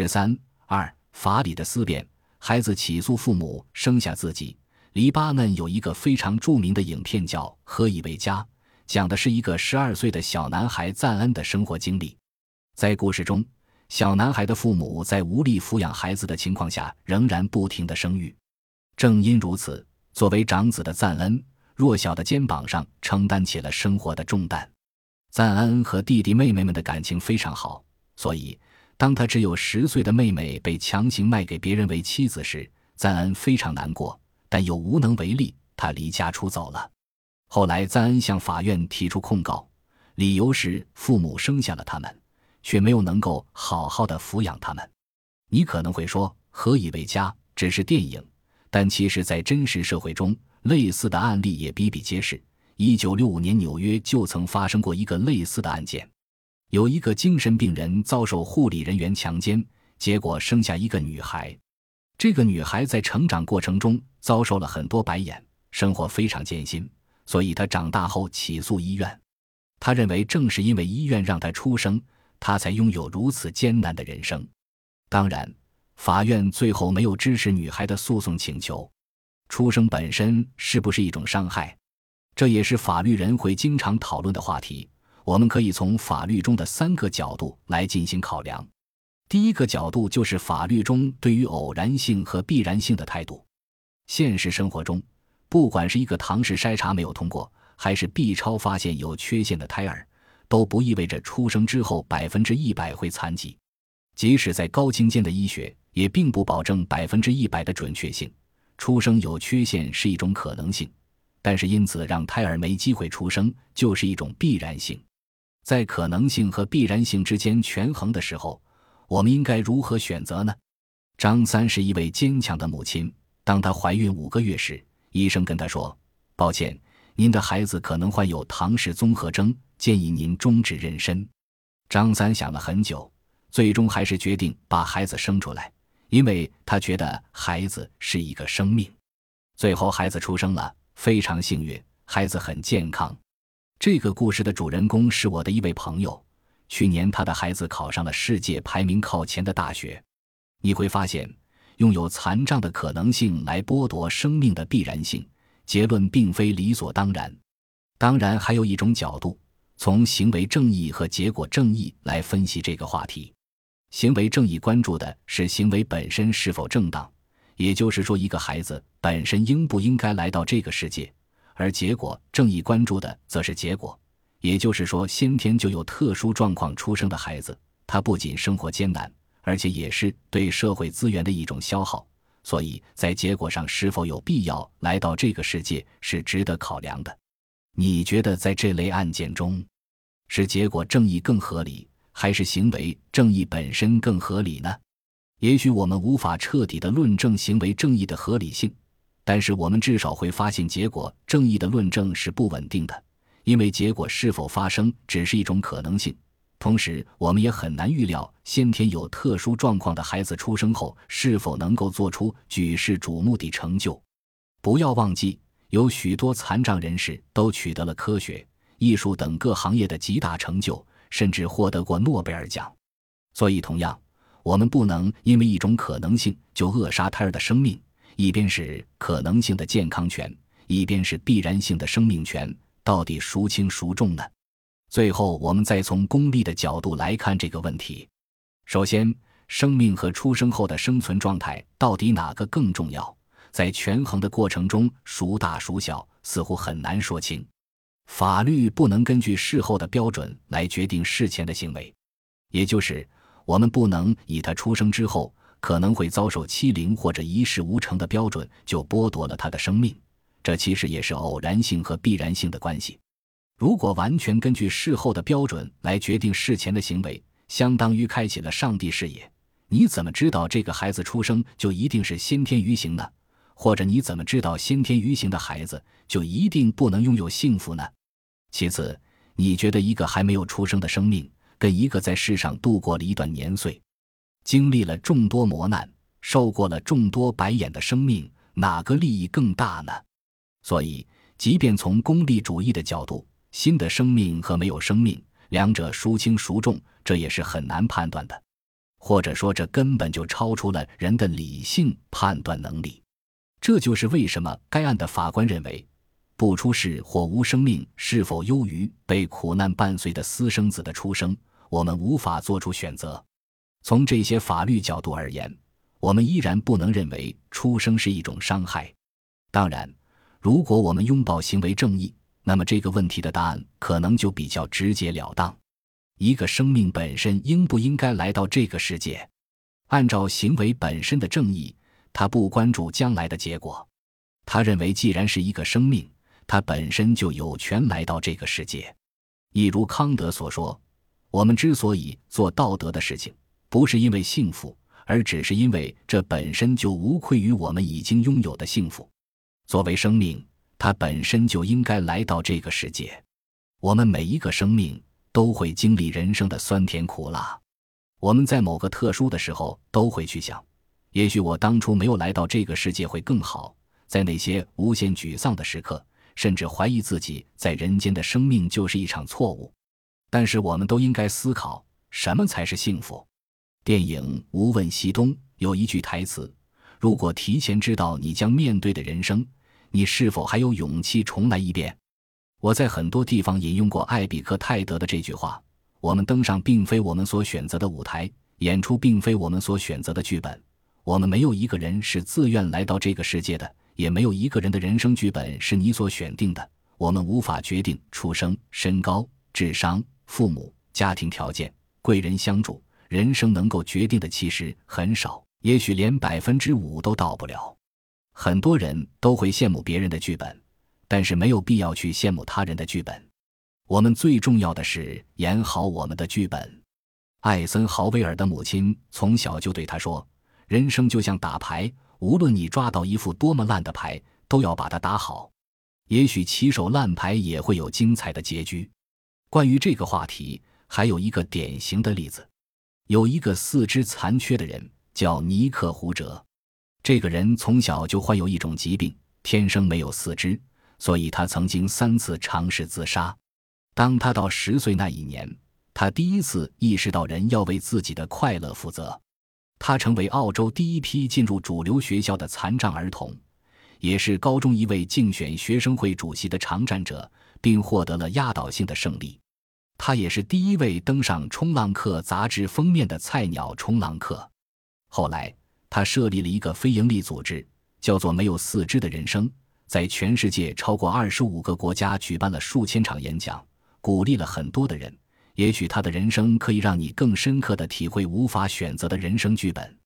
十三二法理的思辨，孩子起诉父母生下自己。黎巴嫩有一个非常著名的影片叫《何以为家》，讲的是一个十二岁的小男孩赞恩的生活经历。在故事中，小男孩的父母在无力抚养孩子的情况下，仍然不停的生育。正因如此，作为长子的赞恩，弱小的肩膀上承担起了生活的重担。赞恩和弟弟妹妹们的感情非常好，所以当他只有十岁的妹妹被强行卖给别人为妻子时，赞恩非常难过，但又无能为力，他离家出走了。后来，赞恩向法院提出控告，理由是父母生下了他们，却没有能够好好的抚养他们。你可能会说，何以为家只是电影，但其实，在真实社会中，类似的案例也比比皆是。一九六五年，纽约就曾发生过一个类似的案件，有一个精神病人遭受护理人员强奸，结果生下一个女孩。这个女孩在成长过程中遭受了很多白眼，生活非常艰辛，所以她长大后起诉医院。他认为，正是因为医院让她出生，她才拥有如此艰难的人生。当然，法院最后没有支持女孩的诉讼请求。出生本身是不是一种伤害？这也是法律人会经常讨论的话题。我们可以从法律中的三个角度来进行考量。第一个角度就是法律中对于偶然性和必然性的态度。现实生活中，不管是一个唐氏筛查没有通过，还是 B 超发现有缺陷的胎儿，都不意味着出生之后百分之一百会残疾。即使在高精尖的医学，也并不保证百分之一百的准确性。出生有缺陷是一种可能性。但是，因此让胎儿没机会出生，就是一种必然性。在可能性和必然性之间权衡的时候，我们应该如何选择呢？张三是一位坚强的母亲。当她怀孕五个月时，医生跟她说：“抱歉，您的孩子可能患有唐氏综合征，建议您终止妊娠。”张三想了很久，最终还是决定把孩子生出来，因为他觉得孩子是一个生命。最后，孩子出生了。非常幸运，孩子很健康。这个故事的主人公是我的一位朋友。去年，他的孩子考上了世界排名靠前的大学。你会发现，拥有残障的可能性来剥夺生命的必然性，结论并非理所当然。当然，还有一种角度，从行为正义和结果正义来分析这个话题。行为正义关注的是行为本身是否正当。也就是说，一个孩子本身应不应该来到这个世界，而结果正义关注的则是结果。也就是说，先天就有特殊状况出生的孩子，他不仅生活艰难，而且也是对社会资源的一种消耗。所以在结果上是否有必要来到这个世界，是值得考量的。你觉得在这类案件中，是结果正义更合理，还是行为正义本身更合理呢？也许我们无法彻底的论证行为正义的合理性，但是我们至少会发现，结果正义的论证是不稳定的，因为结果是否发生只是一种可能性。同时，我们也很难预料先天有特殊状况的孩子出生后是否能够做出举世瞩目的成就。不要忘记，有许多残障人士都取得了科学、艺术等各行业的极大成就，甚至获得过诺贝尔奖。所以，同样。我们不能因为一种可能性就扼杀胎儿的生命，一边是可能性的健康权，一边是必然性的生命权，到底孰轻孰重呢？最后，我们再从功利的角度来看这个问题。首先，生命和出生后的生存状态到底哪个更重要？在权衡的过程中，孰大孰小，似乎很难说清。法律不能根据事后的标准来决定事前的行为，也就是。我们不能以他出生之后可能会遭受欺凌或者一事无成的标准就剥夺了他的生命，这其实也是偶然性和必然性的关系。如果完全根据事后的标准来决定事前的行为，相当于开启了上帝视野。你怎么知道这个孩子出生就一定是先天愚行呢？或者你怎么知道先天愚行的孩子就一定不能拥有幸福呢？其次，你觉得一个还没有出生的生命？跟一个在世上度过了一段年岁，经历了众多磨难，受过了众多白眼的生命，哪个利益更大呢？所以，即便从功利主义的角度，新的生命和没有生命两者孰轻孰重，这也是很难判断的。或者说这根本就超出了人的理性判断能力。这就是为什么该案的法官认为，不出世或无生命是否优于被苦难伴随的私生子的出生，我们无法做出选择。从这些法律角度而言，我们依然不能认为出生是一种伤害。当然，如果我们拥抱行为正义，那么这个问题的答案可能就比较直截了当：一个生命本身应不应该来到这个世界？按照行为本身的正义。他不关注将来的结果，他认为既然是一个生命，他本身就有权来到这个世界。一如康德所说：“我们之所以做道德的事情，不是因为幸福，而只是因为这本身就无愧于我们已经拥有的幸福。作为生命，它本身就应该来到这个世界。我们每一个生命都会经历人生的酸甜苦辣，我们在某个特殊的时候都会去想。”也许我当初没有来到这个世界会更好。在那些无限沮丧的时刻，甚至怀疑自己在人间的生命就是一场错误。但是，我们都应该思考什么才是幸福。电影《无问西东》有一句台词：“如果提前知道你将面对的人生，你是否还有勇气重来一遍？”我在很多地方引用过艾比克泰德的这句话：“我们登上并非我们所选择的舞台，演出并非我们所选择的剧本。”我们没有一个人是自愿来到这个世界的，也没有一个人的人生剧本是你所选定的。我们无法决定出生、身高、智商、父母、家庭条件、贵人相助。人生能够决定的其实很少，也许连百分之五都到不了。很多人都会羡慕别人的剧本，但是没有必要去羡慕他人的剧本。我们最重要的是演好我们的剧本。艾森豪威尔的母亲从小就对他说。人生就像打牌，无论你抓到一副多么烂的牌，都要把它打好。也许起手烂牌也会有精彩的结局。关于这个话题，还有一个典型的例子：有一个四肢残缺的人，叫尼克胡哲。这个人从小就患有一种疾病，天生没有四肢，所以他曾经三次尝试自杀。当他到十岁那一年，他第一次意识到人要为自己的快乐负责。他成为澳洲第一批进入主流学校的残障儿童，也是高中一位竞选学生会主席的常战者，并获得了压倒性的胜利。他也是第一位登上《冲浪客》杂志封面的菜鸟冲浪客。后来，他设立了一个非营利组织，叫做“没有四肢的人生”，在全世界超过二十五个国家举办了数千场演讲，鼓励了很多的人。也许他的人生可以让你更深刻的体会无法选择的人生剧本。